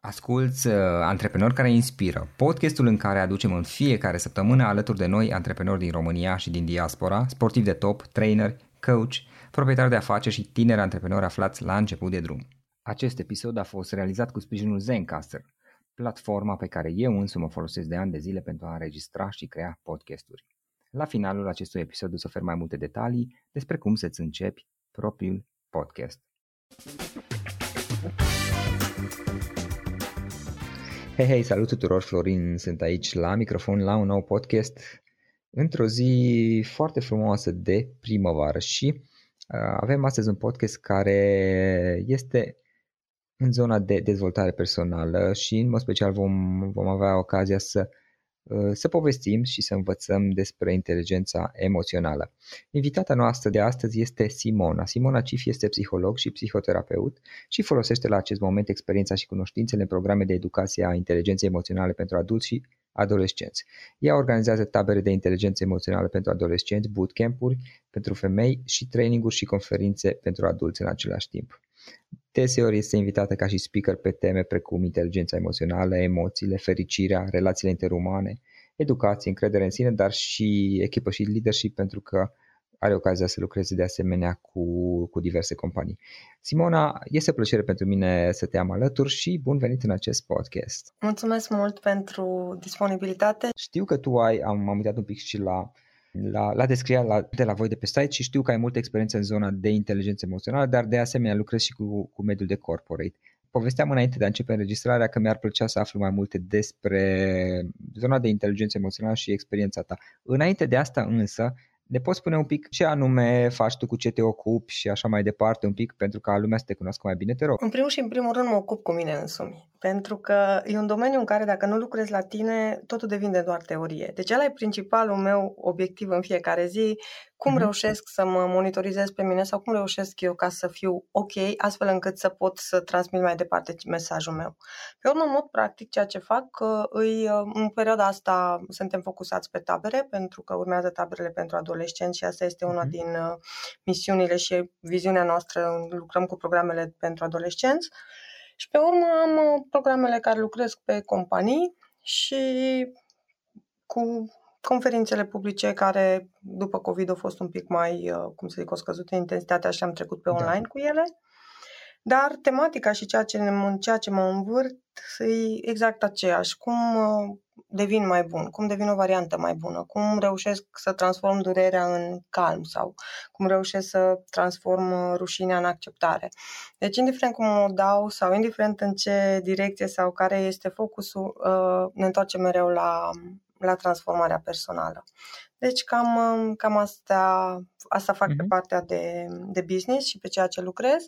Asculți uh, Antreprenori care inspiră, podcastul în care aducem în fiecare săptămână alături de noi antreprenori din România și din diaspora, sportivi de top, trainer, coach, proprietari de afaceri și tineri antreprenori aflați la început de drum. Acest episod a fost realizat cu sprijinul Zencaster, platforma pe care eu însumi o folosesc de ani de zile pentru a înregistra și crea podcasturi. La finalul acestui episod o să ofer mai multe detalii despre cum să-ți începi propriul podcast. Hei, hei, salut tuturor, Florin sunt aici la microfon la un nou podcast într-o zi foarte frumoasă de primăvară și uh, avem astăzi un podcast care este în zona de dezvoltare personală și în mod special vom, vom avea ocazia să Uh, să povestim și să învățăm despre inteligența emoțională. Invitata noastră de astăzi este Simona. Simona Cif este psiholog și psihoterapeut și folosește la acest moment experiența și cunoștințele în programe de educație a inteligenței emoționale pentru adulți și adolescenți. Ea organizează tabere de inteligență emoțională pentru adolescenți, bootcamp-uri pentru femei și traininguri și conferințe pentru adulți în același timp. Deseori este invitată ca și speaker pe teme precum inteligența emoțională, emoțiile, fericirea, relațiile interumane, educație, încredere în sine, dar și echipă și leadership pentru că are ocazia să lucreze de asemenea cu, cu diverse companii. Simona, este plăcere pentru mine să te am alături și bun venit în acest podcast. Mulțumesc mult pentru disponibilitate. Știu că tu ai, am, am uitat un pic și la la, la descrierea la, de la voi de pe site și știu că ai multă experiență în zona de inteligență emoțională, dar de asemenea lucrezi și cu, cu mediul de corporate. Povesteam înainte de a începe înregistrarea că mi-ar plăcea să aflu mai multe despre zona de inteligență emoțională și experiența ta. Înainte de asta însă, ne poți spune un pic ce anume faci tu, cu ce te ocupi și așa mai departe, un pic pentru ca lumea să te cunoască mai bine, te rog. În primul și în primul rând mă ocup cu mine însumi, pentru că e un domeniu în care dacă nu lucrezi la tine, totul devine doar teorie. Deci ăla e principalul meu obiectiv în fiecare zi, cum uh-huh. reușesc să mă monitorizez pe mine sau cum reușesc eu ca să fiu ok, astfel încât să pot să transmit mai departe mesajul meu. Pe urmă, în mod practic, ceea ce fac, îi, în perioada asta suntem focusați pe tabere, pentru că urmează taberele pentru adolescenți și asta este una uh-huh. din uh, misiunile și viziunea noastră, lucrăm cu programele pentru adolescenți. Și pe urmă am uh, programele care lucrez pe companii și cu conferințele publice care după COVID au fost un pic mai, uh, cum să zic, o scăzută intensitatea și am trecut pe da. online da. cu ele. Dar tematica și ceea ce, ceea ce mă învârt e exact aceeași. Cum uh, devin mai bun, cum devin o variantă mai bună, cum reușesc să transform durerea în calm sau cum reușesc să transform uh, rușinea în acceptare. Deci, indiferent cum o dau sau indiferent în ce direcție sau care este focusul, ne întoarcem mereu la, la transformarea personală. Deci cam, um, cam asta, asta fac uh-huh. pe mhm. partea de, de business și pe ceea ce lucrez.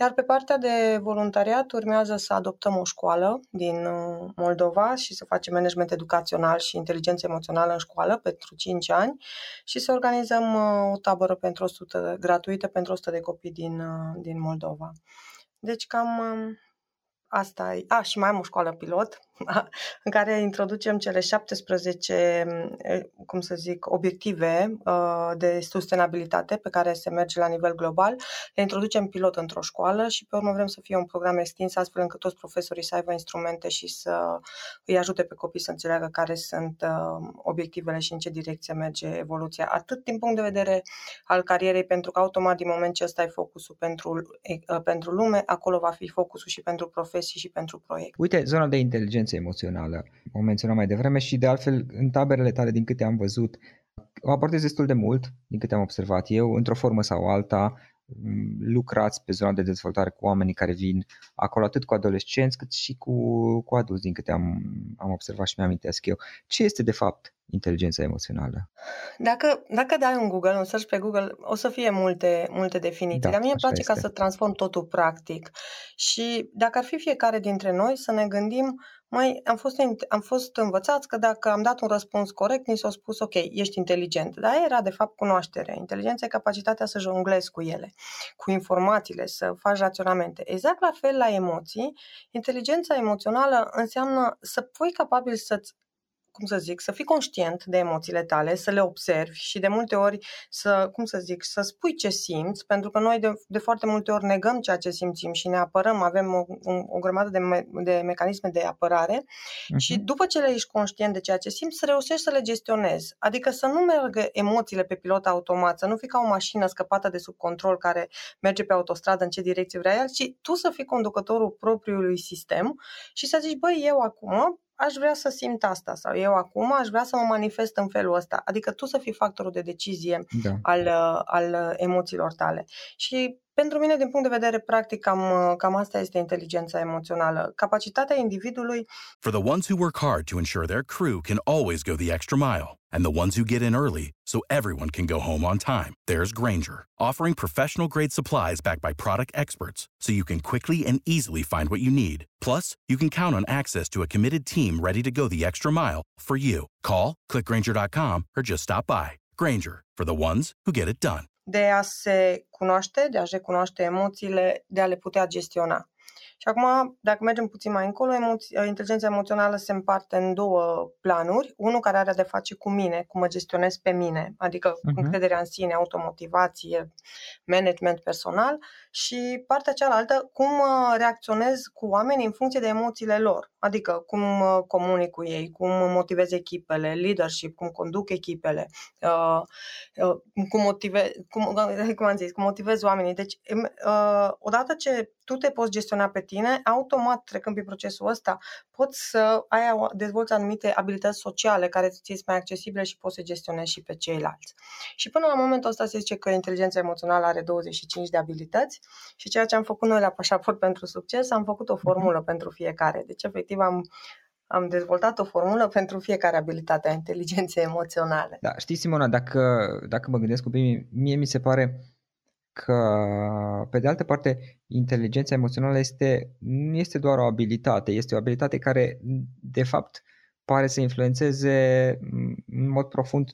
Iar pe partea de voluntariat urmează să adoptăm o școală din uh, Moldova și să facem management educațional și inteligență emoțională în școală pentru 5 ani și să organizăm uh, o tabără pentru 100, gratuită pentru 100 de copii din, uh, din Moldova. Deci cam um, asta e. A, și mai am o școală pilot în care introducem cele 17, cum să zic, obiective uh, de sustenabilitate pe care se merge la nivel global. Le introducem pilot într-o școală și pe urmă vrem să fie un program extins astfel încât toți profesorii să aibă instrumente și să îi ajute pe copii să înțeleagă care sunt uh, obiectivele și în ce direcție merge evoluția, atât din punct de vedere al carierei, pentru că automat din moment ce ăsta e focusul pentru, uh, pentru lume, acolo va fi focusul și pentru profesii și pentru proiect. Uite, zona de inteligență inteligență emoțională. O menționam mai devreme și de altfel în taberele tale, din câte am văzut, o aportezi destul de mult, din câte am observat eu, într-o formă sau alta, mm, lucrați pe zona de dezvoltare cu oamenii care vin acolo, atât cu adolescenți cât și cu, cu adulți, din câte am, am observat și mi-am eu. Ce este de fapt inteligența emoțională? Dacă, dacă dai un Google, un search pe Google, o să fie multe, multe definiții. Da, Dar mie îmi place este. ca să transform totul practic. Și dacă ar fi fiecare dintre noi să ne gândim, mai am fost, am fost învățați că dacă am dat un răspuns corect, ni s-a spus, ok, ești inteligent. Dar era, de fapt, cunoaștere. Inteligența e capacitatea să jonglezi cu ele, cu informațiile, să faci raționamente. Exact la fel la emoții, inteligența emoțională înseamnă să fii capabil să-ți cum să zic, să fii conștient de emoțiile tale, să le observi și de multe ori să, cum să zic, să spui ce simți, pentru că noi de, de foarte multe ori negăm ceea ce simțim și ne apărăm, avem o, o, o grămadă de, me, de mecanisme de apărare uh-huh. și după ce le ești conștient de ceea ce simți, să reușești să le gestionezi. Adică să nu meargă emoțiile pe pilot automat, să nu fii ca o mașină scăpată de sub control care merge pe autostradă în ce direcție vrea el, ci tu să fii conducătorul propriului sistem și să zici, băi, eu acum aș vrea să simt asta sau eu acum aș vrea să mă manifest în felul ăsta. Adică tu să fii factorul de decizie da. al, al emoțiilor tale. Și pentru mine, din punct de vedere practic, cam, cam asta este inteligența emoțională. Capacitatea individului. For the ones who work hard to ensure their crew can always go the extra mile and the ones who get in early so everyone can go home on time, there's Granger, offering professional grade supplies backed by product experts so you can quickly and easily find what you need. Plus, you can count on access to a committed team ready to go the extra mile for you. Call, clickgranger.com, or just stop by. Granger, for the ones who get it done. De a se cunoaște, de a recunoaște emoțiile, de a le putea gestiona. Și acum, dacă mergem puțin mai încolo, emoți- inteligența emoțională se împarte în două planuri. Unul care are de face cu mine, cum mă gestionez pe mine, adică uh-huh. încrederea în sine, automotivație, management personal și partea cealaltă, cum reacționez cu oamenii în funcție de emoțiile lor, adică cum comunic cu ei, cum motivez echipele, leadership, cum conduc echipele, uh, uh, cum, motive, cum, cum am zis, cum motivez oamenii. Deci, uh, odată ce tu te poți gestiona pe tine, automat trecând prin procesul ăsta, poți să ai, dezvolți anumite abilități sociale care ți sunt mai accesibile și poți să gestionezi și pe ceilalți. Și până la momentul ăsta se zice că inteligența emoțională are 25 de abilități și ceea ce am făcut noi la Pașaport pentru Succes, am făcut o mhm. formulă pentru fiecare. Deci, efectiv, am am dezvoltat o formulă pentru fiecare abilitate a inteligenței emoționale. Da, știi, Simona, dacă, dacă mă gândesc cu mine, mie mi se pare că, pe de altă parte, inteligența emoțională este, nu este doar o abilitate, este o abilitate care, de fapt, pare să influențeze în mod profund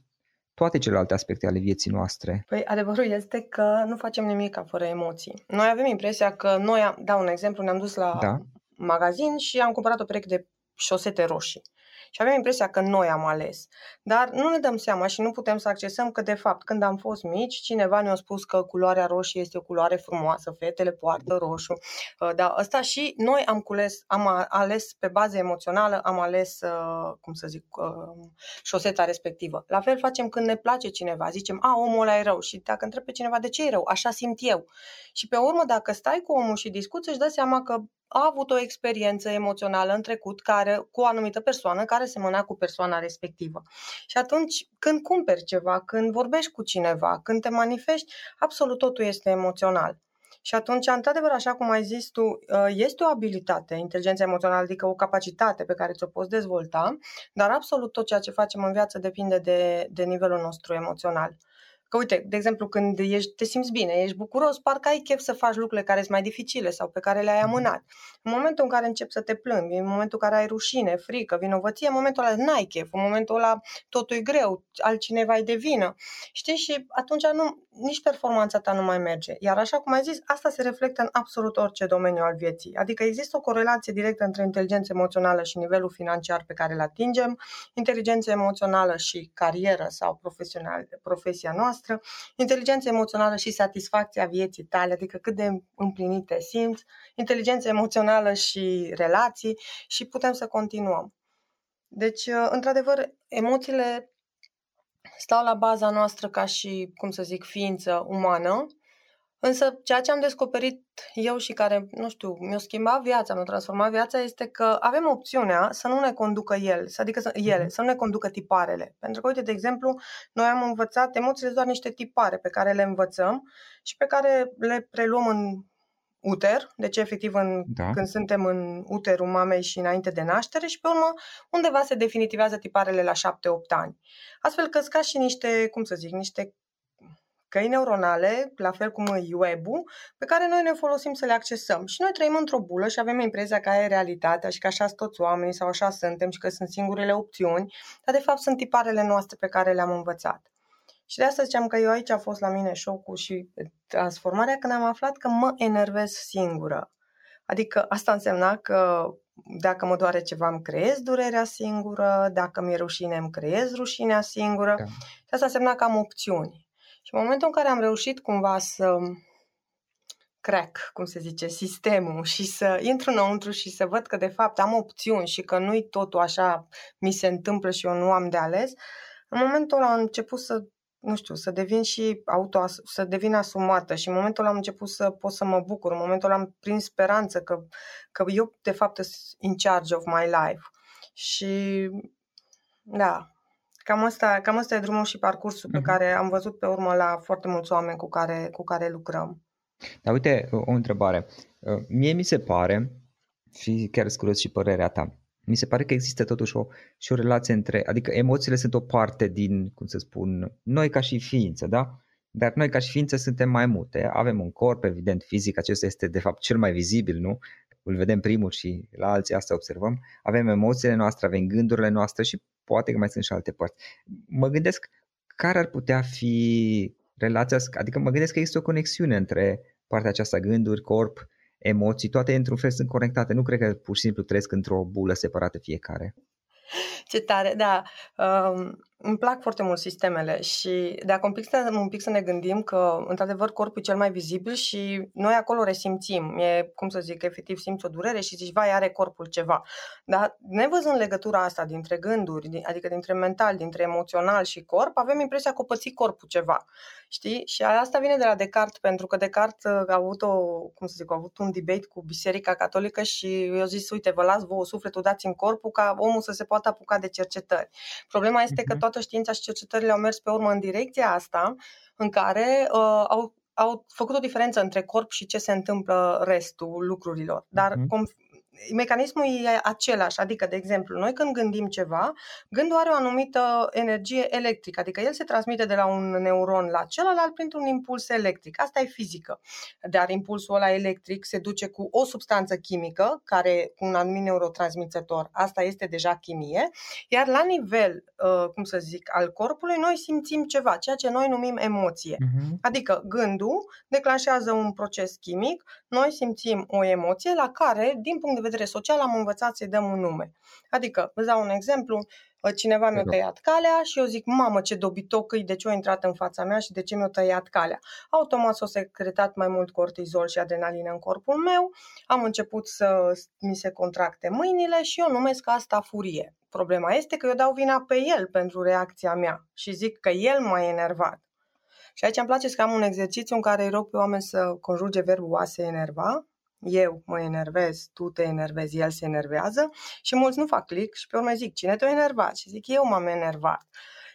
toate celelalte aspecte ale vieții noastre. Păi adevărul este că nu facem nimic fără emoții. Noi avem impresia că noi, am, dau un exemplu, ne-am dus la da. magazin și am cumpărat o pereche de șosete roșii și avem impresia că noi am ales. Dar nu ne dăm seama și nu putem să accesăm că, de fapt, când am fost mici, cineva ne-a spus că culoarea roșie este o culoare frumoasă, fetele poartă roșu. Uh, da, asta și noi am, cules, am ales pe bază emoțională, am ales, uh, cum să zic, uh, șoseta respectivă. La fel facem când ne place cineva, zicem, a, omul ăla e rău și dacă întreb pe cineva de ce e rău, așa simt eu. Și pe urmă, dacă stai cu omul și discuți, își dă seama că a avut o experiență emoțională în trecut care, cu o anumită persoană care semăna cu persoana respectivă. Și atunci, când cumperi ceva, când vorbești cu cineva, când te manifesti, absolut totul este emoțional. Și atunci, într-adevăr, așa cum ai zis tu, ă, este o abilitate, inteligența emoțională, adică o capacitate pe care ți-o poți dezvolta, dar absolut tot ceea ce facem în viață depinde de, de nivelul nostru emoțional. Că uite, de exemplu, când ești, te simți bine, ești bucuros, parcă ai chef să faci lucrurile care sunt mai dificile sau pe care le-ai mhm. amânat. În momentul în care începi să te plângi, în momentul în care ai rușine, frică, vinovăție, în momentul ăla n-ai chef, în momentul ăla totul e greu, altcineva e de vină. Știi? Și atunci nu, nici performanța ta nu mai merge. Iar așa cum ai zis, asta se reflectă în absolut orice domeniu al vieții. Adică există o corelație directă între inteligența emoțională și nivelul financiar pe care îl atingem, inteligența emoțională și carieră sau profesional, profesia noastră, inteligența emoțională și satisfacția vieții tale, adică cât de împlinite simți, inteligența emoțională și relații și putem să continuăm. Deci, într-adevăr, emoțiile stau la baza noastră ca și, cum să zic, ființă umană, însă ceea ce am descoperit eu și care, nu știu, mi-a schimbat viața, mi-a transformat viața, este că avem opțiunea să nu ne conducă el, adică să, ele, mhm. să nu ne conducă tiparele. Pentru că, uite, de exemplu, noi am învățat, emoțiile doar niște tipare pe care le învățăm și pe care le preluăm în uter, deci efectiv în, da. când suntem în uterul mamei și înainte de naștere și pe urmă undeva se definitivează tiparele la 7-8 ani. Astfel că ca și niște, cum să zic, niște căi neuronale, la fel cum e web-ul, pe care noi ne folosim să le accesăm. Și noi trăim într-o bulă și avem impresia că aia e realitatea și că așa sunt toți oamenii sau așa suntem și că sunt singurele opțiuni, dar de fapt sunt tiparele noastre pe care le-am învățat. Și de asta ziceam că eu aici a fost la mine șocul și transformarea când am aflat că mă enervez singură. Adică asta însemna că dacă mă doare ceva, îmi creez durerea singură, dacă mi-e rușine, îmi creez rușinea singură. Da. Și asta însemna că am opțiuni. Și în momentul în care am reușit cumva să crack, cum se zice, sistemul și să intru înăuntru și să văd că de fapt am opțiuni și că nu-i totul așa mi se întâmplă și eu nu am de ales, în momentul ăla am început să nu știu, să devin și auto, să devin asumată și în momentul ăla am început să pot să mă bucur, în momentul ăla am prins speranță că, că eu de fapt sunt in charge of my life. Și da, cam asta, cam asta e drumul și parcursul pe mhm. care am văzut pe urmă la foarte mulți oameni cu care, cu care lucrăm. Dar uite, o întrebare. Mie mi se pare, și chiar scurios și părerea ta, mi se pare că există totuși o, și o relație între, adică emoțiile sunt o parte din, cum să spun, noi ca și ființă, da? Dar noi ca și ființă suntem mai multe. Avem un corp, evident, fizic, acesta este de fapt cel mai vizibil, nu? Îl vedem primul și la alții asta observăm. Avem emoțiile noastre, avem gândurile noastre și poate că mai sunt și alte părți. Mă gândesc care ar putea fi relația, adică mă gândesc că există o conexiune între partea aceasta, gânduri, corp, emoții, toate într-un fel sunt conectate. Nu cred că pur și simplu trăiesc într-o bulă separată fiecare. Ce tare, da. Um, îmi plac foarte mult sistemele și dacă un pic, să, un pic să ne gândim că, într-adevăr, corpul e cel mai vizibil și noi acolo resimțim. E, cum să zic, efectiv simți o durere și zici, vai, are corpul ceva. Dar nevăzând legătura asta dintre gânduri, adică dintre mental, dintre emoțional și corp, avem impresia că o păți corpul ceva. Știi? Și asta vine de la Descartes, pentru că Descartes a avut, o, cum să zic, a avut un debate cu Biserica Catolică și eu zis, uite, vă las vouă sufletul, dați în corpul ca omul să se poată apuca de cercetări. Problema este că mhm. Toată știința și cercetările au mers pe urmă în direcția asta, în care uh, au au făcut o diferență între corp și ce se întâmplă restul lucrurilor. Dar uh-huh mecanismul e același, adică, de exemplu, noi când gândim ceva, gândul are o anumită energie electrică, adică el se transmite de la un neuron la celălalt printr-un impuls electric. Asta e fizică. Dar impulsul ăla electric se duce cu o substanță chimică, care cu un anumit neurotransmițător, asta este deja chimie, iar la nivel, uh, cum să zic, al corpului, noi simțim ceva, ceea ce noi numim emoție. Uh-huh. Adică gândul declanșează un proces chimic, noi simțim o emoție la care, din punct de vedere social am învățat să-i dăm un nume. Adică, vă dau un exemplu, cineva mi-a tăiat calea și eu zic, mamă, ce dobitoc de ce a intrat în fața mea și de ce mi-a tăiat calea. Automat s-a secretat mai mult cortizol și adrenalină în corpul meu, am început să mi se contracte mâinile și eu numesc asta furie. Problema este că eu dau vina pe el pentru reacția mea și zic că el m-a enervat. Și aici îmi place să am un exercițiu în care îi rog pe oameni să conjuge verbul a se enerva, eu mă enervez, tu te enervezi, el se enervează și mulți nu fac click și pe urmă zic cine te-a enervat și zic eu m-am enervat.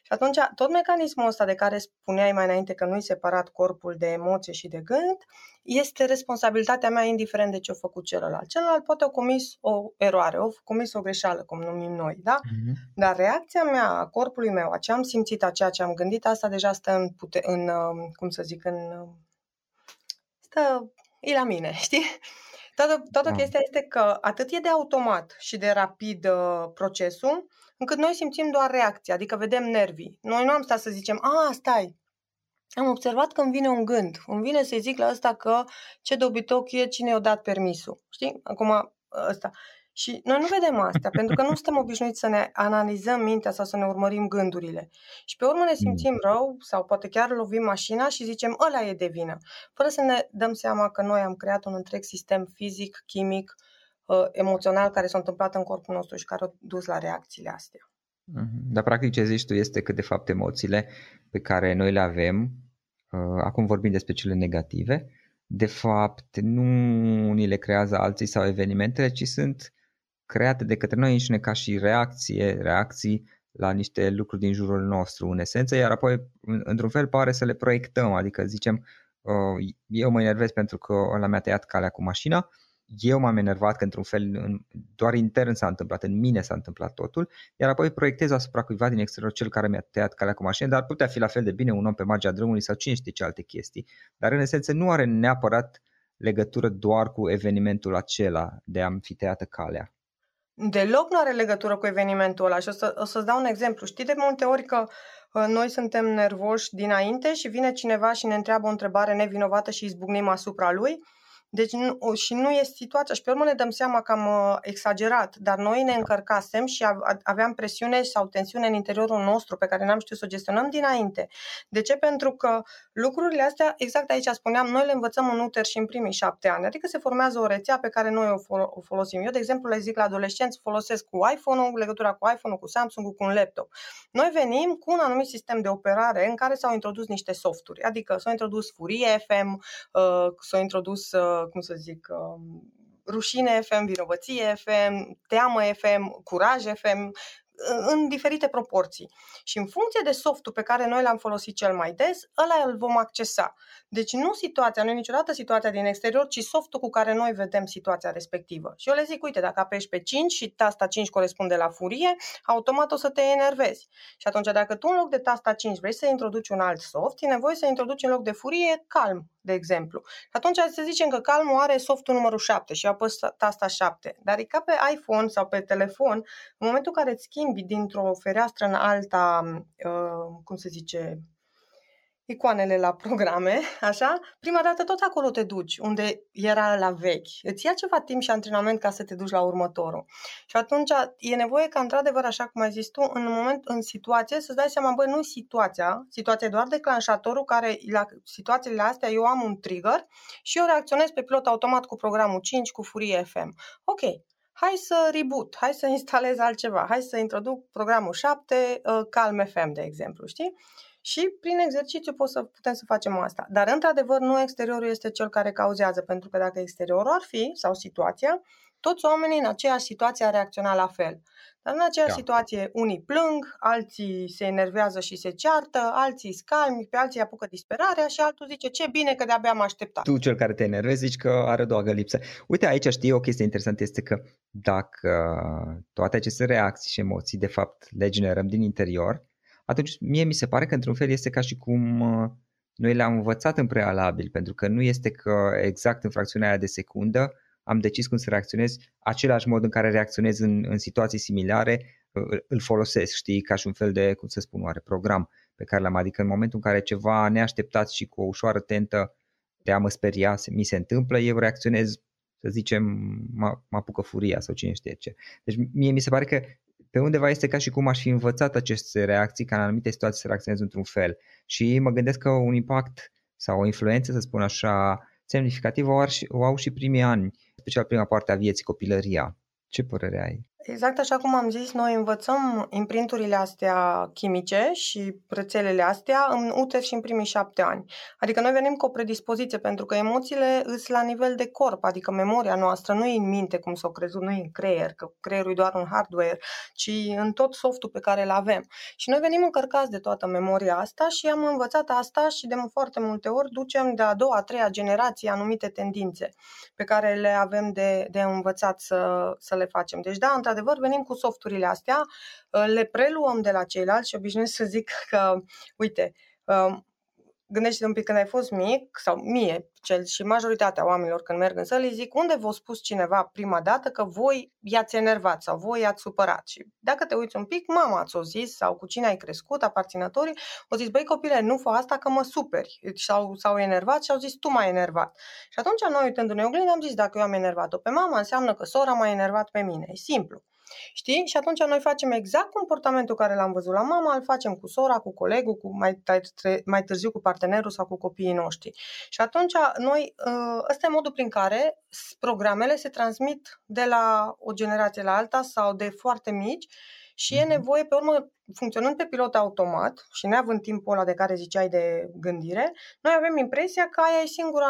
Și atunci tot mecanismul ăsta de care spuneai mai înainte că nu-i separat corpul de emoție și de gând, este responsabilitatea mea indiferent de ce a făcut celălalt. Celălalt poate a comis o eroare, a comis o greșeală, cum numim noi, da? Mm-hmm. Dar reacția mea a corpului meu, a ce am simțit, a ceea ce am gândit, asta deja stă în, pute- în um, cum să zic, în um, stă e la mine, știi? Toată, toată da. chestia este că atât e de automat și de rapid uh, procesul, încât noi simțim doar reacția, adică vedem nervii. Noi nu am stat să zicem, a, stai, am observat că îmi vine un gând, îmi vine să zic la ăsta că ce dobitoc e cine i-a dat permisul. Știi? Acum ăsta. Și noi nu vedem asta, pentru că nu suntem obișnuiți să ne analizăm mintea sau să ne urmărim gândurile. Și pe urmă ne simțim mm. rău sau poate chiar lovim mașina și zicem ăla e de vină, fără să ne dăm seama că noi am creat un întreg sistem fizic, chimic, uh, emoțional care s-a întâmplat în corpul nostru și care a dus la reacțiile astea. Mm-hmm. Dar practic ce zici tu este că de fapt emoțiile pe care noi le avem, uh, acum vorbim despre cele negative, de fapt nu ni le creează alții sau evenimentele, ci sunt create de către noi înșine ca și reacție, reacții la niște lucruri din jurul nostru în esență, iar apoi într-un fel pare să le proiectăm, adică zicem uh, eu mă enervez pentru că ăla mi-a tăiat calea cu mașina, eu m-am enervat că într-un fel doar intern s-a întâmplat, în mine s-a întâmplat totul, iar apoi proiectez asupra cuiva din exterior cel care mi-a tăiat calea cu mașina, dar putea fi la fel de bine un om pe marginea drumului sau cine știe ce alte chestii. Dar în esență nu are neapărat legătură doar cu evenimentul acela de a-mi fi tăiată calea. Deloc nu are legătură cu evenimentul ăla și o, să, o să-ți dau un exemplu. Știi de multe ori că uh, noi suntem nervoși dinainte și vine cineva și ne întreabă o întrebare nevinovată și izbucnim asupra lui? Deci nu, și nu e situația. Și pe urmă ne dăm seama că am uh, exagerat, dar noi ne încărcasem și aveam presiune sau tensiune în interiorul nostru pe care n-am știut să o gestionăm dinainte. De ce? Pentru că lucrurile astea, exact aici spuneam, noi le învățăm în uter și în primii șapte ani. Adică se formează o rețea pe care noi o, folosim. Eu, de exemplu, le zic la adolescenți, folosesc cu iPhone-ul, legătura cu iPhone-ul, cu Samsung-ul, cu un laptop. Noi venim cu un anumit sistem de operare în care s-au introdus niște softuri, adică s-au introdus Furie FM, uh, s-au introdus uh, cum să zic, um, rușine FM, vinovăție FM, teamă FM, curaj FM, în diferite proporții. Și în funcție de softul pe care noi l-am folosit cel mai des, ăla îl vom accesa. Deci nu situația, nu e niciodată situația din exterior, ci softul cu care noi vedem situația respectivă. Și eu le zic, uite, dacă apeși pe 5 și tasta 5 corespunde la furie, automat o să te enervezi. Și atunci, dacă tu în loc de tasta 5 vrei să introduci un alt soft, e nevoie să introduci în loc de furie calm, de exemplu. Și atunci să zicem că calmul are softul numărul 7 și apăs tasta 7. Dar e ca pe iPhone sau pe telefon, în momentul în care îți schimbi dintr-o fereastră în alta, uh, cum se zice, icoanele la programe, așa, prima dată tot acolo te duci, unde era la vechi. Îți ia ceva timp și antrenament ca să te duci la următorul. Și atunci e nevoie ca, într-adevăr, așa cum ai zis tu, în moment, în situație, să-ți dai seama, băi, nu situația, situația e doar declanșatorul care, la situațiile astea, eu am un trigger și eu reacționez pe pilot automat cu programul 5, cu Furie FM. Ok, hai să reboot, hai să instalez altceva, hai să introduc programul 7, uh, Calm FM, de exemplu, știi? Și prin exercițiu pot să, putem să facem asta. Dar, într-adevăr, nu exteriorul este cel care cauzează, pentru că dacă exteriorul ar fi, sau situația, toți oamenii în aceeași situație ar reacționa la fel. Dar în aceeași da. situație unii plâng, alții se enervează și se ceartă, alții scalmi, pe alții apucă disperarea și altul zice ce bine că de-abia am așteptat. Tu cel care te enervezi zici că are doagă lipsă. Uite aici știi o chestie interesantă este că dacă toate aceste reacții și emoții de fapt le generăm din interior, atunci mie mi se pare că într-un fel este ca și cum uh, noi le-am învățat în prealabil, pentru că nu este că exact în fracțiunea aia de secundă am decis cum să reacționez, același mod în care reacționez în, în situații similare, uh, îl folosesc, știi, ca și un fel de, cum să spun, oare, program pe care l-am, adică în momentul în care ceva neașteptat și cu o ușoară tentă de a mă speria mi se întâmplă, eu reacționez, să zicem, mă, mă apucă furia sau cine știe ce. Deci mie mi se pare că pe undeva este ca și cum aș fi învățat aceste reacții ca în anumite situații să reacționez într-un fel. Și mă gândesc că un impact sau o influență, să spun așa, semnificativă o, o au și primii ani, special prima parte a vieții, copilăria. Ce părere ai? Exact așa cum am zis, noi învățăm imprinturile astea chimice și rețelele astea în uter și în primii șapte ani. Adică noi venim cu o predispoziție pentru că emoțiile îs la nivel de corp, adică memoria noastră nu e în minte cum s-o crezut, nu e în creier, că creierul e doar un hardware, ci în tot softul pe care îl avem. Și noi venim încărcați de toată memoria asta și am învățat asta și de foarte multe ori ducem de a doua, a treia generație anumite tendințe pe care le avem de, de învățat să, să le facem. Deci da, într-adevăr, venim cu softurile astea, uh, le preluăm de la ceilalți și obișnuiesc să zic că, uite, um, gândește un pic când ai fost mic, sau mie, cel și majoritatea oamenilor când merg în săli, zic unde v-a spus cineva prima dată că voi i-ați enervat sau voi i-ați supărat. Și dacă te uiți un pic, mama ți-o zis sau cu cine ai crescut, aparținătorii, o zis, băi copile, nu fă asta că mă superi. Și-au, s-au enervat și au zis, tu m-ai enervat. Și atunci noi, uitându-ne oglindă, am zis, dacă eu am enervat-o pe mama, înseamnă că sora m-a enervat pe mine. E simplu. Știi? Și atunci noi facem exact comportamentul care l-am văzut la mama, îl facem cu sora, cu colegul, cu mai, mai târziu cu partenerul sau cu copiii noștri. Și atunci noi, ă, ăsta e modul prin care programele se transmit de la o generație la alta sau de foarte mici și e mhm. nevoie, pe urmă, funcționând pe pilot automat și neavând timpul ăla de care ziceai de gândire, noi avem impresia că aia e singura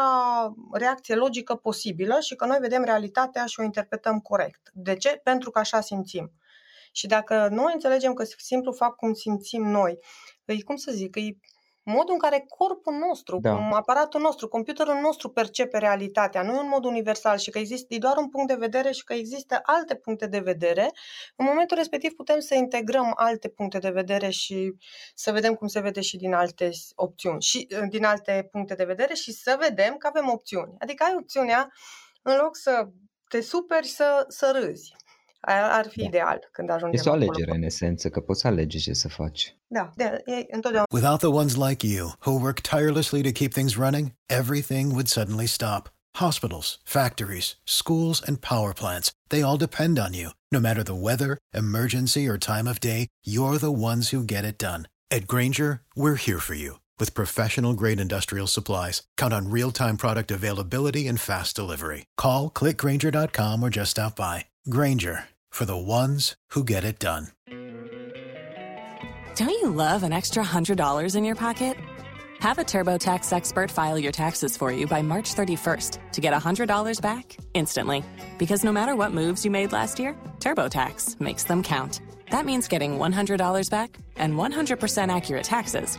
reacție logică posibilă și că noi vedem realitatea și o interpretăm corect. De ce? Pentru că așa simțim. Și dacă noi înțelegem că simplu fapt cum simțim noi, îi, cum să zic, îi modul în care corpul nostru, da. aparatul nostru, computerul nostru percepe realitatea, nu e un mod universal și că există doar un punct de vedere și că există alte puncte de vedere, în momentul respectiv putem să integrăm alte puncte de vedere și să vedem cum se vede și din alte opțiuni și din alte puncte de vedere și să vedem că avem opțiuni. Adică ai opțiunea, în loc să te superi, să, să râzi. Ar fi da. ideal când ajungem Este o alegere acolo. în esență, că poți alege ce să faci. Da, de, e întotdeauna. Without the ones like you, who work tirelessly to keep things running, everything would suddenly stop. Hospitals, factories, schools, and power plants, they all depend on you. No matter the weather, emergency, or time of day, you're the ones who get it done. At Granger, we're here for you with professional grade industrial supplies. Count on real time product availability and fast delivery. Call clickgranger.com or just stop by. Granger for the ones who get it done. Don't you love an extra $100 in your pocket? Have a TurboTax expert file your taxes for you by March 31st to get $100 back instantly. Because no matter what moves you made last year, TurboTax makes them count. That means getting $100 back and 100% accurate taxes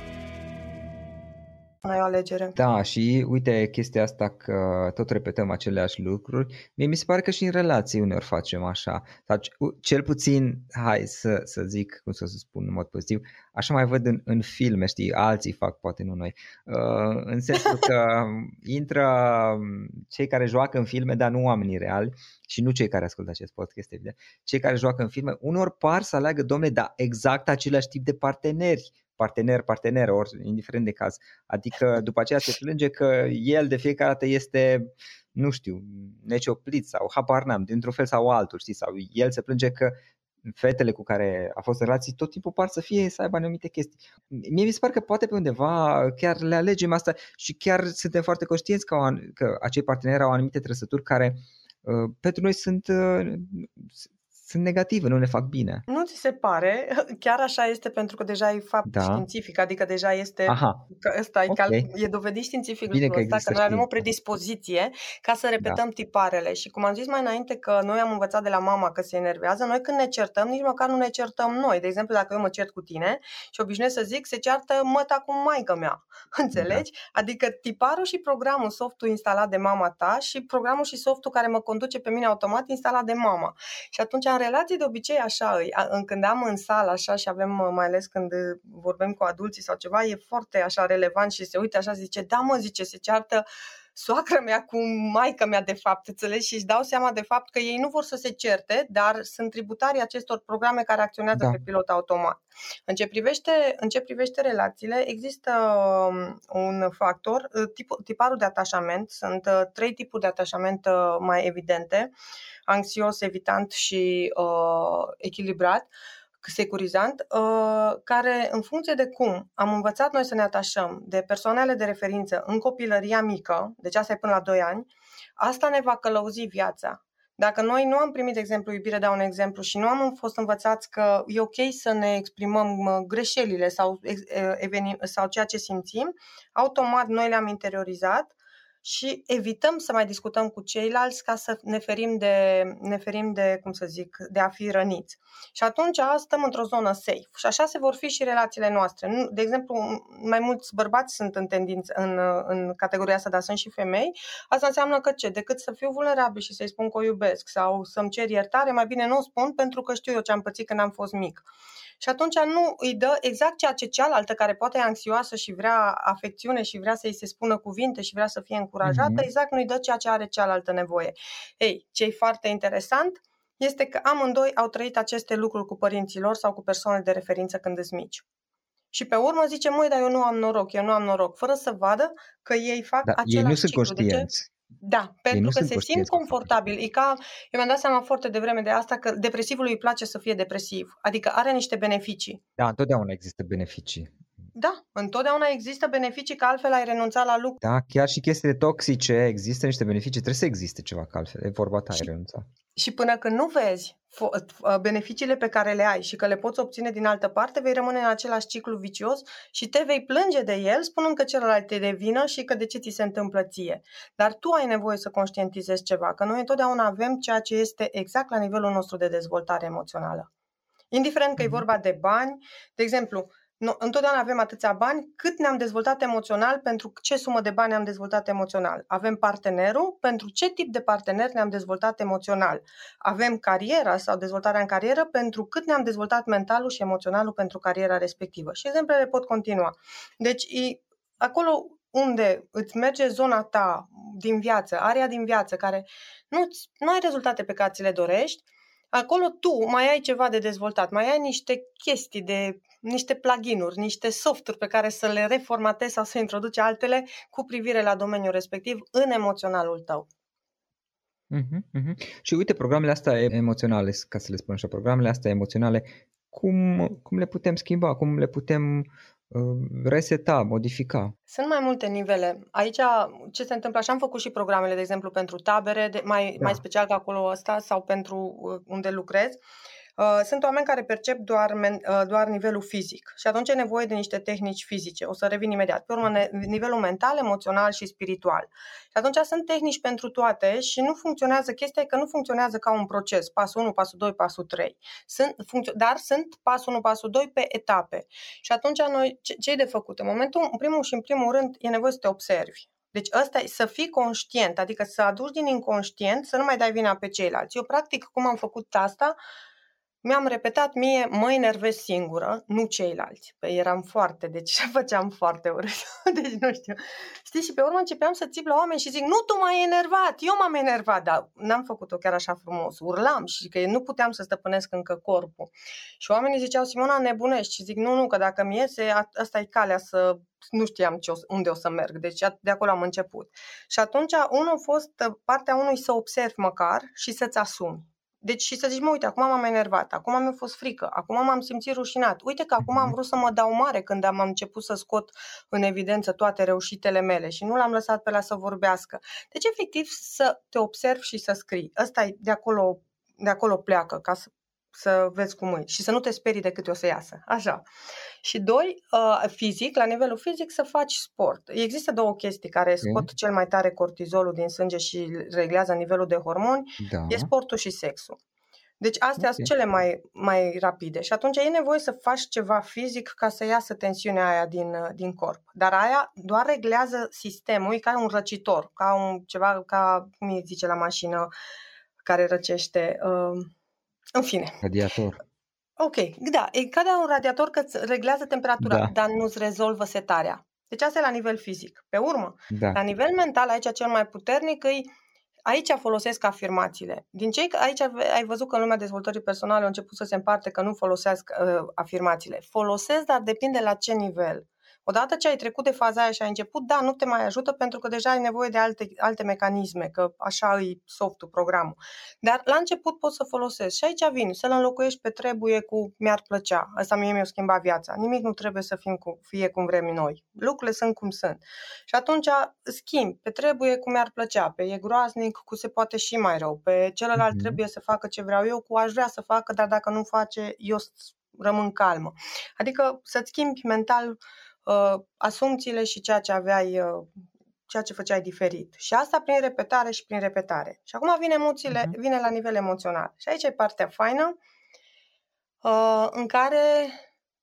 Ai o alegere. Da, și uite chestia asta că tot repetăm aceleași lucruri, mie mi se pare că și în relații uneori facem așa. Sau cel puțin, hai să, să zic, cum să spun în mod pozitiv, așa mai văd în, în filme, știi, alții fac, poate nu noi. Uh, în sensul că intră cei care joacă în filme, dar nu oamenii reali și nu cei care ascultă acest podcast, evident. Cei care joacă în filme, unor par să aleagă, domne, da, exact același tip de parteneri partener, parteneră, ori indiferent de caz. Adică după aceea se plânge că el de fiecare dată este, nu știu, necioplit sau habar n-am, dintr-un fel sau altul, știi, sau el se plânge că fetele cu care a fost în relații tot timpul par să fie să aibă anumite chestii. Mie mi se pare că poate pe undeva chiar le alegem asta și chiar suntem foarte conștienți că, că acei parteneri au anumite trăsături care uh, pentru noi sunt uh, sunt negative, nu ne fac bine. Nu ți se pare? Chiar așa este pentru că deja e fapt da. științific, adică deja este, Aha. Că ăsta okay. e, e dovedit științific bine lucrul că ăsta, că noi avem o predispoziție ca să repetăm da. tiparele și cum am zis mai înainte că noi am învățat de la mama că se enervează, noi când ne certăm, nici măcar nu ne certăm noi. De exemplu, dacă eu mă cert cu tine și obișnuiesc să zic, se ceartă măta cu maică mea. Înțelegi? Da. Adică tiparul și programul, softul instalat de mama ta și programul și softul care mă conduce pe mine automat instalat de mama. Și atunci am relații de obicei așa, când am în sală așa și avem, mai ales când vorbim cu adulții sau ceva, e foarte așa relevant și se uită așa, zice, da mă, zice, se ceartă soacră mea cu maica mea de fapt, înțelegi? Și își dau seama de fapt că ei nu vor să se certe, dar sunt tributarii acestor programe care acționează da. pe pilot automat. În ce privește, în ce privește relațiile, există um, un factor, tip, tiparul de atașament, sunt uh, trei tipuri de atașament uh, mai evidente. Uh, anxios, evitant și uh, echilibrat, securizant, uh, care în funcție de cum am învățat noi să ne atașăm de persoanele de referință în copilăria mică, deci asta e până la 2 ani, asta ne va călăuzi viața. Dacă noi nu am primit, de exemplu, iubire, dau un exemplu, și nu am fost învățați că e ok să ne exprimăm greșelile sau, eveni, sau ceea ce simțim, automat noi le-am interiorizat și evităm să mai discutăm cu ceilalți ca să ne ferim de, ne ferim de cum să zic, de a fi răniți. Și atunci stăm într-o zonă safe. Și așa se vor fi și relațiile noastre. De exemplu, mai mulți bărbați sunt în tendință în, în categoria asta, dar sunt și femei. Asta înseamnă că ce? Decât să fiu vulnerabil și să-i spun că o iubesc sau să-mi cer iertare, mai bine nu o spun pentru că știu eu ce am pățit când am fost mic și atunci nu îi dă exact ceea ce cealaltă, care poate e anxioasă și vrea afecțiune și vrea să-i se spună cuvinte și vrea să fie încurajată, mm-hmm. exact nu îi dă ceea ce are cealaltă nevoie. Ei, ce e foarte interesant este că amândoi au trăit aceste lucruri cu părinții lor sau cu persoane de referință când sunt mici. Și pe urmă zice, măi, dar eu nu am noroc, eu nu am noroc, fără să vadă că ei fac da, același ei nu sunt ciclu. conștienți. Da, pentru că se simt confortabil. E ca, eu mi-am dat seama foarte devreme de asta că depresivului îi place să fie depresiv. Adică are niște beneficii. Da, întotdeauna există beneficii. Da, întotdeauna există beneficii, că altfel ai renunțat la lucru. Da, chiar și chestiile toxice există niște beneficii, trebuie să existe ceva, că altfel e vorba ta, ai renunțat. Și până când nu vezi beneficiile pe care le ai și că le poți obține din altă parte, vei rămâne în același ciclu vicios și te vei plânge de el, spunând că celălalt te devină și că de ce ți se întâmplă ție. Dar tu ai nevoie să conștientizezi ceva, că noi întotdeauna avem ceea ce este exact la nivelul nostru de dezvoltare emoțională. Indiferent că e mhm. vorba de bani, de exemplu, nu, întotdeauna avem atâția bani cât ne-am dezvoltat emoțional, pentru ce sumă de bani am dezvoltat emoțional. Avem partenerul, pentru ce tip de partener ne-am dezvoltat emoțional. Avem cariera sau dezvoltarea în carieră, pentru cât ne-am dezvoltat mentalul și emoționalul pentru cariera respectivă. Și exemplele pot continua. Deci, acolo unde îți merge zona ta din viață, area din viață, care nu, nu ai rezultate pe care ți le dorești, acolo tu mai ai ceva de dezvoltat, mai ai niște chestii de niște plugin-uri, niște softuri pe care să le reformatezi sau să introduci altele cu privire la domeniul respectiv în emoționalul tău. Uh-huh, uh-huh. Și uite, programele astea emoționale, ca să le spun așa, programele astea emoționale, cum, cum le putem schimba, cum le putem uh, reseta, modifica? Sunt mai multe nivele. Aici ce se întâmplă, așa am făcut și programele, de exemplu, pentru tabere, de, mai, da. mai special ca acolo ăsta, sau pentru uh, unde lucrez. Uh, Uh, sunt oameni care percep doar, men, uh, doar nivelul fizic și atunci e nevoie de niște tehnici fizice. O să revin imediat. Pe urmă, nivelul mental, emoțional și spiritual. Și atunci sunt tehnici pentru toate și nu funcționează, chestia e că nu funcționează ca un proces, pasul 1, pasul 2, pasul 3. Sunt, funcțio- dar sunt pasul 1, pasul 2 pe etape. Și atunci noi, ce, ce e de făcut? În momentul, în primul și în primul rând, e nevoie să te observi. Deci ăsta e să fii conștient, adică să aduci din inconștient, să nu mai dai vina pe ceilalți. Eu, practic, cum am făcut asta, mi-am repetat mie, mă enervez singură, nu ceilalți. Păi eram foarte, deci făceam foarte urât. deci nu știu. Știi, și pe urmă începeam să țip la oameni și zic, nu, tu m-ai enervat, eu m-am enervat, dar n-am făcut-o chiar așa frumos. Urlam și că nu puteam să stăpânesc încă corpul. Și oamenii ziceau, Simona, nebunești. Și zic, nu, nu, că dacă mi iese, asta e calea să nu știam ce o, unde o să merg, deci de acolo am început. Și atunci, unul a fost partea unui să observi măcar și să-ți asumi. Deci și să zici, mă, uite, acum m-am enervat, acum mi-a fost frică, acum m-am simțit rușinat. Uite că acum am mhm. vrut să mă dau mare când am început să scot în evidență toate reușitele mele și nu l-am lăsat pe la să vorbească. Deci, efectiv, să te observi și să scrii. Ăsta e de acolo, de acolo pleacă, ca să să vezi cum e și să nu te sperii de câte o să iasă. Așa. Și doi, uh, fizic, la nivelul fizic, să faci sport. Există două chestii care scot mm. cel mai tare cortizolul din sânge și reglează nivelul de hormoni. Da. E sportul și sexul. Deci astea okay. sunt cele mai, mai rapide și atunci e nevoie să faci ceva fizic ca să iasă tensiunea aia din, uh, din corp. Dar aia doar reglează sistemul, e ca un răcitor, ca un ceva, ca cum îi zice la mașină care răcește. Uh, în fine. Radiator. Ok, da, e ca de un radiator că îți reglează temperatura, da. dar nu-ți rezolvă setarea. Deci asta e la nivel fizic. Pe urmă, da. la nivel mental, aici cel mai puternic îi Aici folosesc afirmațiile. Din cei aici ai văzut că în lumea dezvoltării personale au început să se împarte că nu folosesc uh, afirmațiile. Folosesc, dar depinde la ce nivel. Odată ce ai trecut de faza aia și ai început, da, nu te mai ajută pentru că deja ai nevoie de alte, alte mecanisme, că așa e softul, programul. Dar la început poți să folosesc și aici vin, să-l înlocuiești pe trebuie cu mi-ar plăcea. Asta mie mi-a schimbat viața. Nimic nu trebuie să fim cu, fie cum vrem noi. Lucrurile sunt cum sunt. Și atunci schimb pe trebuie cu mi-ar plăcea, pe e groaznic cu se poate și mai rău, pe celălalt mm-hmm. trebuie să facă ce vreau eu, cu aș vrea să facă, dar dacă nu face, eu rămân calmă. Adică să-ți schimbi mental uh, asumțiile și ceea ce aveai, uh, ceea ce făceai diferit. Și asta prin repetare și prin repetare. Și acum vine emoțiile, uh-huh. vine la nivel emoțional. Și aici e partea faină uh, în care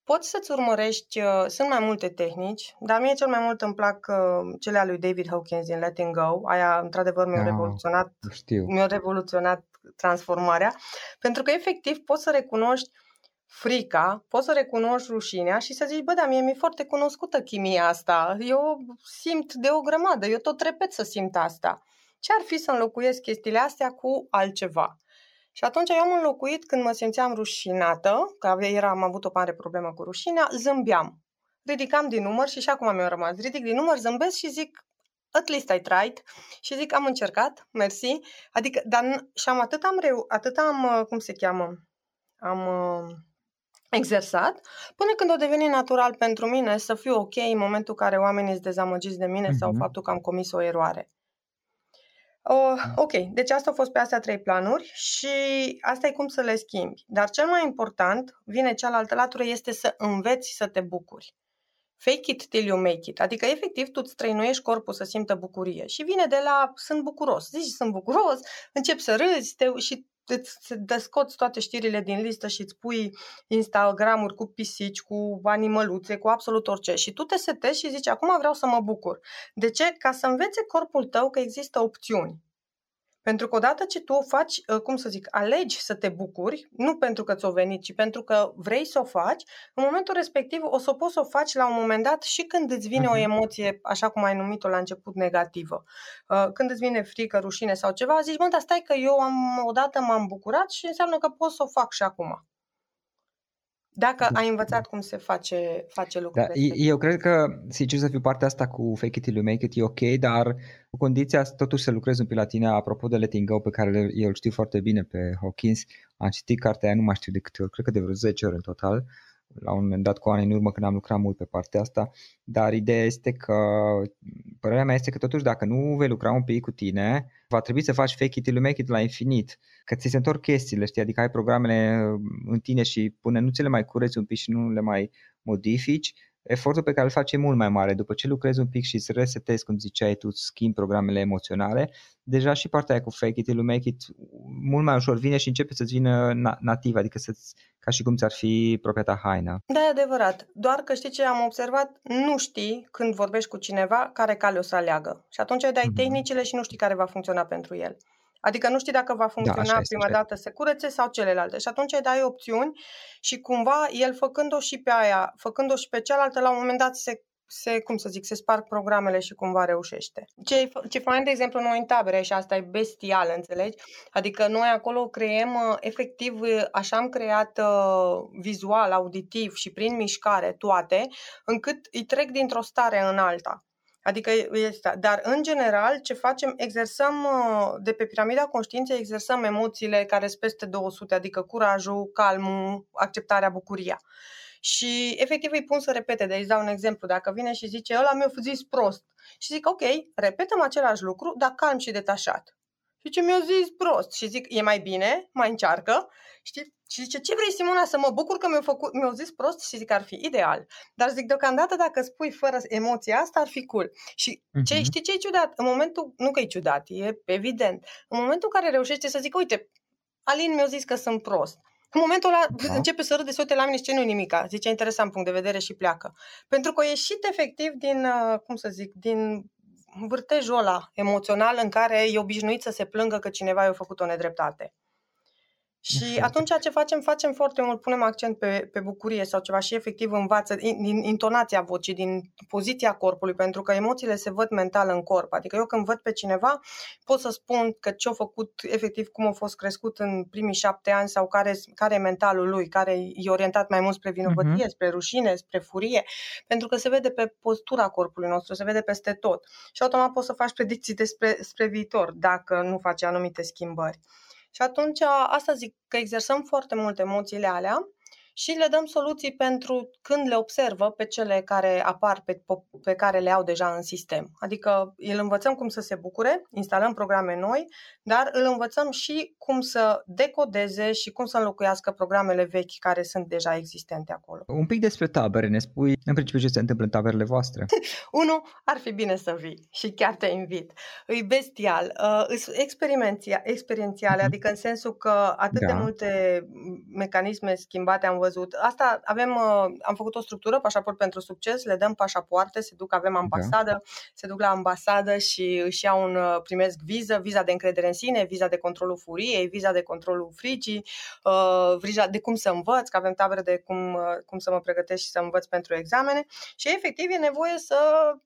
poți să-ți urmărești, uh, sunt mai multe tehnici, dar mie cel mai mult îmi plac uh, cele ale lui David Hawkins din Letting Go. Aia, într-adevăr, mi-a, ah, revoluționat, știu. mi-a revoluționat transformarea, pentru că, efectiv, poți să recunoști frica, poți să recunoști rușinea și să zici, bă, da, mie mi-e foarte cunoscută chimia asta, eu simt de o grămadă, eu tot repet să simt asta. Ce ar fi să înlocuiesc chestiile astea cu altceva? Și atunci eu am înlocuit când mă simțeam rușinată, că era, am avut o mare problemă cu rușinea, zâmbeam. Ridicam din număr și și acum mi-a rămas. Ridic din număr, zâmbesc și zic, at least I tried. Și zic, am încercat, mersi. Adică, dar și am atât am, reu, atât am, cum se cheamă, am exersat, până când o deveni natural pentru mine să fiu ok în momentul în care oamenii sunt dezamăgiți de mine mm-hmm. sau mhm. faptul că am comis o eroare. Uh, ok, deci asta a fost pe astea trei planuri și asta e cum să le schimbi. Dar cel mai important, vine cealaltă latură, este să înveți să te bucuri. Fake it till you make it. Adică, efectiv, tu îți trăinuiești corpul să simtă bucurie. Și vine de la sunt bucuros. Zici sunt bucuros, începi să râzi te, și îți descoți toate știrile din listă și îți pui Instagramuri cu pisici, cu animăluțe, cu absolut orice. Și tu te setezi și zici, acum vreau să mă bucur. De ce? Ca să învețe corpul tău că există opțiuni. Pentru că odată ce tu o faci, ă, cum să zic, alegi să te bucuri, nu pentru că ți-o venit, ci pentru că vrei să o faci, în momentul respectiv o să o poți să o faci la un moment dat și când îți vine uh-huh. o mhm. emoție, așa cum ai numit-o la început, negativă. Ă, când îți vine frică, rușine sau ceva, zici, mă, dar stai că eu am, odată m-am bucurat și înseamnă că pot să o fac și acum. Dacă ai învățat cum se face, face lucrul da, Eu cred că, sincer să fiu partea asta cu fake it till you make it e ok, dar cu condiția totuși să lucrez un pic la tine, apropo de letting go, pe care eu îl știu foarte bine pe Hawkins, am citit cartea aia, nu mai știu de câte ori, cred că de vreo 10 ori în total, uh, la un moment dat cu ani în urmă când am lucrat mult pe partea asta, dar ideea este că, părerea mea este că totuși dacă nu vei lucra un pic cu tine, va trebui să faci fake it till you make it la infinit, că ți se întorc chestiile, știi, adică ai programele în tine și până nu ți le mai cureți un pic și nu le mai modifici, efortul pe care îl faci e mult mai mare. După ce lucrezi un pic și îți resetezi, cum ziceai tu, schimbi programele emoționale, deja și partea aia cu fake it till you make it mult mai ușor vine și începe să-ți vină nativ, adică să ca și cum ți-ar fi proprietatea haina. Da, e adevărat. Doar că știi ce am observat? Nu știi când vorbești cu cineva care cale o să aleagă. Și atunci îi dai mm-hmm. tehnicile și nu știi care va funcționa pentru el. Adică nu știi dacă va da, funcționa da, prima dată să curețe sau celelalte. Și atunci îi dai opțiuni și cumva el făcând-o și pe aia, făcând-o și pe cealaltă, la un moment dat se se, cum să zic, se sparg programele și cumva reușește. Ce, ce fain, de exemplu, noi în tabere, și asta e bestial, înțelegi? Adică noi acolo creăm, uh, efectiv, uh, așa am creat uh, vizual, auditiv și prin mișcare toate, încât îi trec dintr-o stare în alta. Adică este, dar în general ce facem, exersăm uh, de pe piramida conștiinței, exersăm emoțiile care sunt peste 200, adică curajul, calmul, acceptarea, bucuria. Și efectiv îi pun să repete, de îți dau un exemplu, dacă vine și zice, ăla mi-a zis prost. Și zic, ok, repetăm același lucru, dar calm și detașat. Și ce mi-a zis prost. Și zic, e mai bine, mai încearcă. Știi? Și zice, ce vrei, Simona, să mă bucur că mi-au, făcut, mi-au zis prost? Și zic, ar fi ideal. Dar zic, deocamdată, dacă spui fără emoția asta, ar fi cool. Și ce, uh-huh. știi ce e ciudat? În momentul, nu că e ciudat, e evident. În momentul în care reușește să zic, uite, Alin mi-a zis că sunt prost. În momentul ăla da. începe să râde, să uite la mine și ce nu nimica. Zice, interesant punct de vedere și pleacă. Pentru că a ieșit efectiv din, uh, cum să zic, din vârtejul ăla emoțional în care e obișnuit să se plângă că cineva i-a făcut o nedreptate. Și atunci ce facem? Facem foarte mult, punem accent pe, pe bucurie sau ceva și efectiv învață din intonația vocii, din poziția corpului, pentru că emoțiile se văd mental în corp. Adică eu când văd pe cineva pot să spun că ce-a făcut, efectiv cum a fost crescut în primii șapte ani sau care, care e mentalul lui, care e orientat mai mult spre vinovăție, uh-huh. spre rușine, spre furie, pentru că se vede pe postura corpului nostru, se vede peste tot. Și automat poți să faci predicții despre spre viitor dacă nu faci anumite schimbări. Și atunci, asta zic, că exersăm foarte mult emoțiile alea și le dăm soluții pentru când le observă pe cele care apar, pe, pe care le au deja în sistem. Adică îl învățăm cum să se bucure, instalăm programe noi, dar îl învățăm și cum să decodeze și cum să înlocuiască programele vechi care sunt deja existente acolo. Un pic despre tabere, ne spui în principiu ce se întâmplă în taberele voastre? Unu, ar fi bine să vii și chiar te invit. E bestial, uh, experiențiale, uh-huh. adică în sensul că atât da. de multe mecanisme schimbate am văzut văzut. Asta avem, uh, am făcut o structură, pașaport pentru succes, le dăm pașapoarte, se duc, avem ambasadă, da. se duc la ambasadă și își iau un, uh, primesc viză, viza de încredere în sine, viza de controlul furiei, viza de controlul frigii, uh, viza de cum să învăț, că avem tabere de cum, cum să mă pregătesc și să învăț pentru examene și efectiv e nevoie să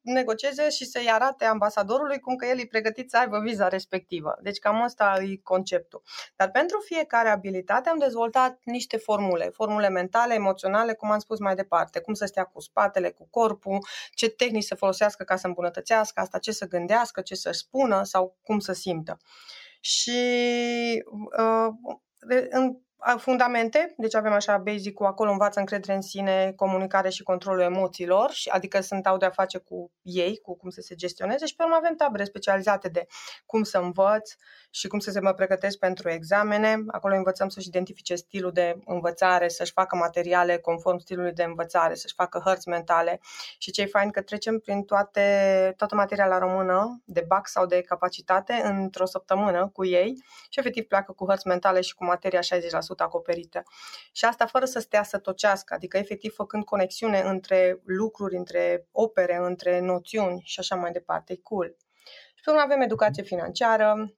negocieze și să-i arate ambasadorului cum că el e pregătit să aibă viza respectivă. Deci cam asta e conceptul. Dar pentru fiecare abilitate am dezvoltat niște formule, formule mentale, emoționale, cum am spus mai departe, cum să stea cu spatele, cu corpul, ce tehnici să folosească ca să îmbunătățească asta, ce să gândească, ce să spună sau cum să simtă. Și uh, în fundamente, deci avem așa basic-ul, acolo învață încredere în sine, comunicare și controlul emoțiilor, adică sunt au de-a face cu ei, cu cum să se gestioneze și pe urmă avem tabere specializate de cum să învăț și cum să se mă pregătesc pentru examene. Acolo învățăm să-și identifice stilul de învățare, să-și facă materiale conform stilului de învățare, să-și facă hărți mentale și ce e fain că trecem prin toate, toată materia la română, de bac sau de capacitate, într-o săptămână cu ei și efectiv pleacă cu hărți mentale și cu materia 60% acoperită. Și asta fără să stea să tocească, adică efectiv făcând conexiune între lucruri, între opere, între noțiuni și așa mai departe. E cool. Și pe urmă avem educație financiară,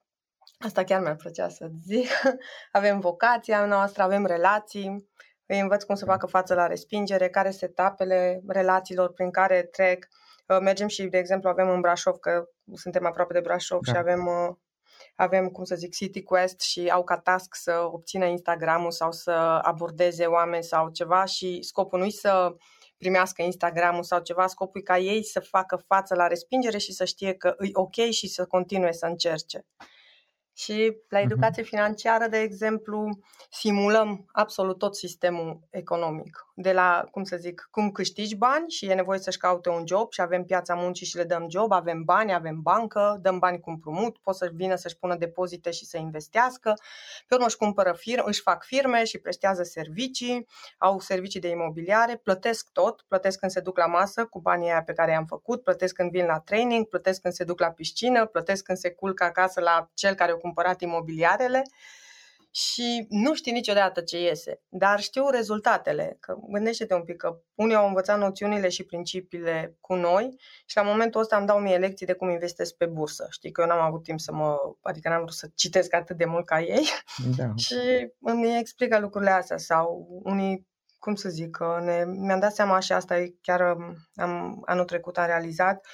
Asta chiar mi-ar plăcea să zic. Avem vocația noastră, avem relații, îi învăț cum să facă față la respingere, care sunt etapele relațiilor prin care trec. Uh, mergem și, de exemplu, avem în Brașov, că suntem aproape de Brașov da. și avem, uh, avem, cum să zic, City Quest și au ca task să obțină Instagramul sau să abordeze oameni sau ceva și scopul nu să primească Instagramul sau ceva, scopul e ca ei să facă față la respingere și să știe că e ok și să continue să încerce. Și la mhm. educație financiară, de exemplu, simulăm absolut tot sistemul economic. De la, cum să zic, cum câștigi bani și e nevoie să-și caute un job și avem piața muncii și le dăm job, avem bani, avem bancă, dăm bani cu împrumut, pot să vină să-și pună depozite și să investească. Pe urmă își cumpără firme, își fac firme și prestează servicii, au servicii de imobiliare, plătesc tot, plătesc când se duc la masă cu banii aia pe care i-am făcut, plătesc când vin la training, plătesc când se duc la piscină, plătesc când se culcă acasă la cel care o cumpărat imobiliarele și nu știi niciodată ce iese, dar știu rezultatele. Că gândește-te un pic că unii au învățat noțiunile și principiile cu noi și la momentul ăsta îmi dau mie lecții de cum investesc pe bursă. Știi că eu n-am avut timp să mă, adică n-am vrut să citesc atât de mult ca ei da. și îmi explică lucrurile astea sau unii cum să zic, ne, mi-am dat seama și asta chiar am, anul trecut am realizat,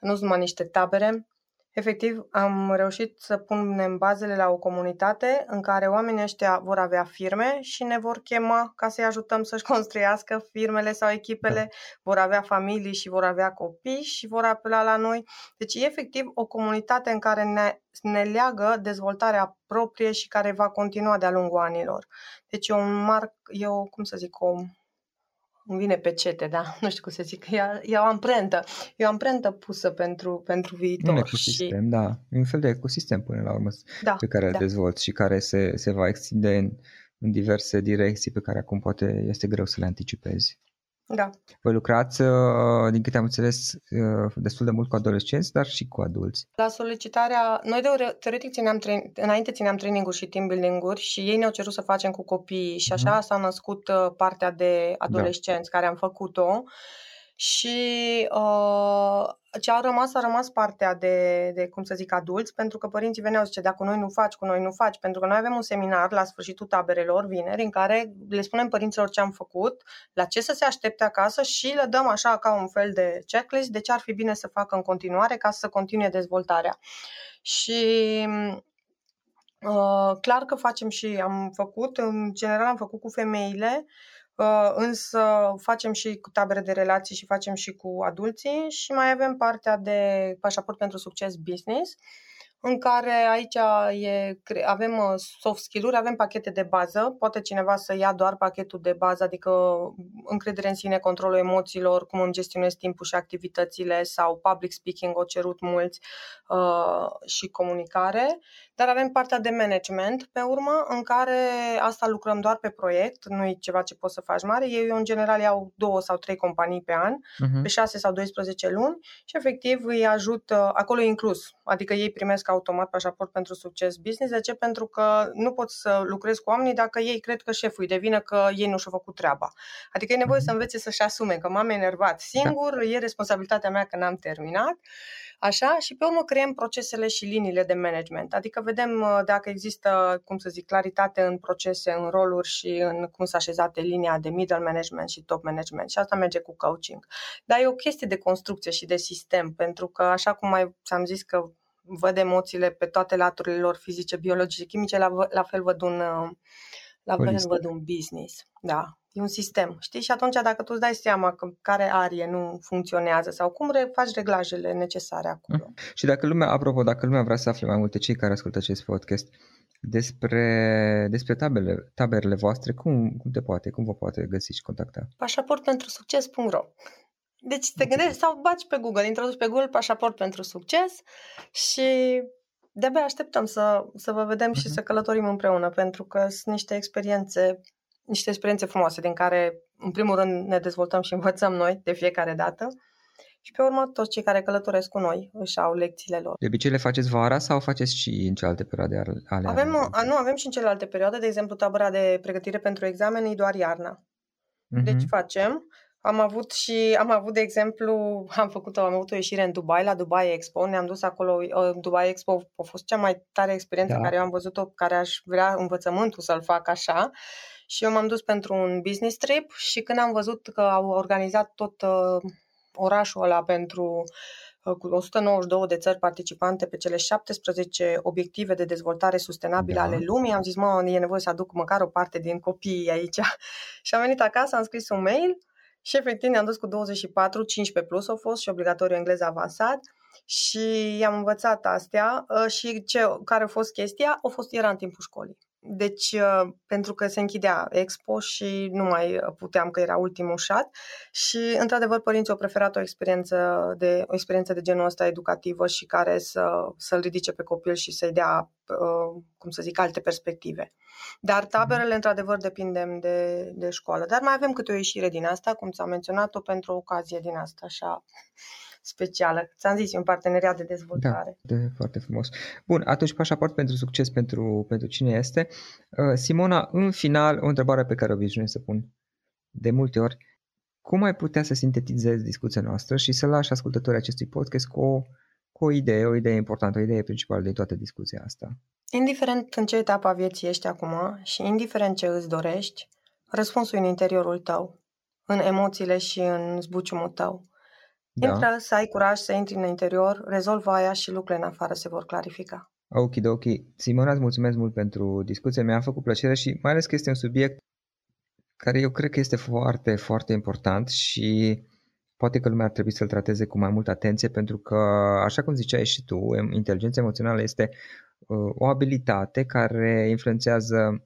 nu sunt numai niște tabere, Efectiv, am reușit să punem bazele la o comunitate în care oamenii ăștia vor avea firme și ne vor chema ca să-i ajutăm să-și construiască firmele sau echipele, da. vor avea familii și vor avea copii și vor apela la noi. Deci e efectiv o comunitate în care ne, ne leagă dezvoltarea proprie și care va continua de-a lungul anilor. Deci e un marc, e o, cum să zic, o îmi vine pe cete, da, nu știu cum să zic, e, e o amprentă, e o amprentă pusă pentru, pentru viitor. Un ecosistem, și... da, un fel de ecosistem până la urmă da, pe care îl da. dezvolți și care se, se va extinde în, în diverse direcții pe care acum poate este greu să le anticipezi. Da. Voi lucrați, uh, din câte am înțeles, uh, destul de mult cu adolescenți, dar și cu adulți. La solicitarea, noi de teoretic țineam train, înainte țineam training-uri și team building-uri și ei ne-au cerut să facem cu copiii și așa mm-hmm. s-a născut uh, partea de da. adolescenți da. care am făcut-o și uh, ce a rămas, a rămas partea de, de, cum să zic, adulți, pentru că părinții veneau zice, dacă noi nu faci, cu noi nu faci, pentru că noi avem un seminar la sfârșitul taberelor, vineri, în care le spunem părinților ce am făcut, la ce să se aștepte acasă și le dăm așa ca un fel de checklist de ce ar fi bine să facă în continuare ca să continue dezvoltarea. Și uh, clar că facem și am făcut, în general am făcut cu femeile, uh, Uh, însă facem și cu tabere de relații și facem și cu adulții și mai avem partea de pașaport pentru succes business, în care aici e, avem uh, soft skill-uri, avem pachete de bază, poate cineva să ia doar pachetul de bază, adică încredere în sine, controlul emoțiilor, cum îmi gestionez timpul și activitățile sau public speaking, o cerut mulți uh, și comunicare, dar avem partea de management pe urmă, în care asta lucrăm doar pe proiect, nu e ceva ce poți să faci mare, eu în general iau două sau trei companii pe an, uh-huh. pe 6 sau 12 luni și efectiv îi ajut, uh, acolo e inclus, adică ei primesc primesc automat pașaport pentru succes business. De ce? Pentru că nu poți să lucrezi cu oamenii dacă ei cred că șeful îi devine că ei nu și-au făcut treaba. Adică e nevoie să mhm. învețe să-și asume că m-am enervat singur, da. e responsabilitatea mea că n-am terminat. Așa, și pe urmă creăm procesele și liniile de management. Adică vedem uh, dacă există, cum să zic, claritate în procese, în roluri și în cum s-a așezat linia de middle management și top management. Și asta merge cu coaching. Dar e o chestie de construcție și de sistem, pentru că, așa cum mai ți-am zis că văd emoțiile pe toate laturile lor fizice, biologice, chimice, la, la fel văd un, uh, la fel văd un business. Da, e un sistem, știi? Și atunci dacă tu îți dai seama că care arie nu funcționează sau cum faci reglajele necesare acolo. Mm. Și dacă lumea, apropo, dacă lumea vrea să afle mai multe, cei care ascultă acest podcast, despre, despre tabele, taberele voastre, cum, cum te poate, cum vă poate găsi și contacta? Pașaport pentru succes.ro deci te gândești sau baci pe Google, introduci pe Google pașaport pentru succes și de-abia așteptăm să, să vă vedem uh-huh. și mhm. să călătorim împreună, pentru că sunt niște experiențe, niște experiențe frumoase din care, în primul rând, ne dezvoltăm și învățăm noi de fiecare dată. Și pe urmă, toți cei care călătoresc cu noi își au lecțiile lor. De obicei le faceți vara sau faceți și în celelalte perioade ale avem, a, Nu, avem și în celelalte perioade. De exemplu, tabăra de pregătire pentru examen e doar iarna. Uh-huh. Deci facem Am avut și, am avut, de exemplu, am făcut, am avut o ieșire în Dubai, la Dubai Expo, ne-am dus acolo, uh, Dubai Expo a fost cea mai tare experiență da. care eu am văzut-o, care aș vrea învățământul să-l fac așa. Și eu m-am dus pentru un business trip și când am văzut că au organizat tot uh, orașul ăla pentru uh, cu 192 de țări participante pe cele 17 obiective de dezvoltare sustenabilă da. ale lumii. Am zis, mă, e nevoie să aduc măcar o parte din copiii aici. și am venit acasă, am scris un mail și efectiv ne-am dus cu 24, 15 plus au fost și obligatoriu engleză avansat și am învățat astea uh, și ce, care a fost chestia, a fost era în timpul școlii. Deci, uh, pentru că se închidea expo și nu mai puteam, că era ultimul șat și, într-adevăr, părinții au preferat o experiență de, o experiență de genul ăsta educativă și care să, să-l ridice pe copil și să-i dea, uh, cum să zic, alte perspective. Dar mhm. taberele, într-adevăr, depindem de, de școală. Dar mai avem câte o ieșire din asta, cum ți-am menționat-o, pentru o ocazie din asta, așa specială. Ți-am zis, e un parteneriat de dezvoltare. Da, de foarte frumos. Bun, atunci pașaport pentru succes pentru, pentru cine este. Uh, Simona, în final, o întrebare pe care obișnuiesc să pun de multe ori. Cum ai putea să sintetizezi discuția noastră și să lași ascultătorii acestui podcast cu o, cu o idee, o idee importantă, o idee principală de toată discuția asta? Indiferent în ce etapă a vieții ești acum și indiferent ce îți dorești, răspunsul în interiorul tău, în emoțiile și în zbuciumul tău. Da. Intră, să ai curaj să intri în interior, rezolvă aia și lucrurile în afară se vor clarifica. Ok, ok. Simona, îți mulțumesc mult pentru discuție. Mi-a făcut plăcere și mai ales că este un subiect care eu cred că este foarte, foarte important și poate că lumea ar trebui să-l trateze cu mai multă atenție pentru că, așa cum ziceai și tu, inteligența emoțională este uh, o abilitate care influențează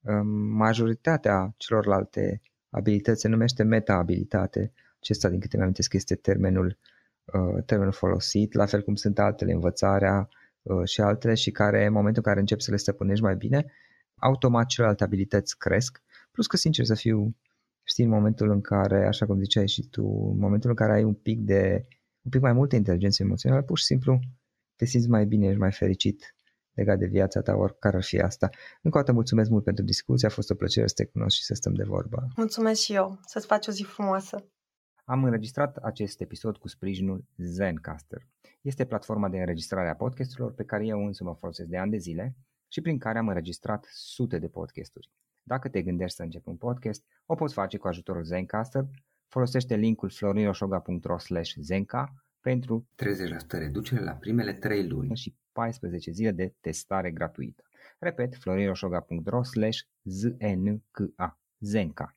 uh, majoritatea celorlalte abilități, se numește meta-abilitate acesta, din câte mi-am că este termenul, uh, termenul folosit, la fel cum sunt altele, învățarea uh, și altele și care, în momentul în care începi să le stăpânești mai bine, automat celelalte abilități cresc, plus că, sincer să fiu, știi, în momentul în care, așa cum ziceai și tu, în momentul în care ai un pic de, un pic mai multă inteligență emoțională, pur și simplu te simți mai bine, ești mai fericit legat de viața ta, oricare ar fi asta. Încă o dată mulțumesc mult pentru discuție, a fost o plăcere să te cunosc și să stăm de vorbă. Mulțumesc și eu, să-ți faci o zi frumoasă. Am înregistrat acest episod cu sprijinul Zencaster. Este platforma de înregistrare a podcasturilor pe care eu însă mă folosesc de ani de zile și prin care am înregistrat sute de podcasturi. Dacă te gândești să începi un podcast, o poți face cu ajutorul Zencaster. Folosește linkul florinosoga.ro zenca pentru 30% reducere la primele 3 luni și 14 zile de testare gratuită. Repet, florinosoga.ro zenca. Zenca.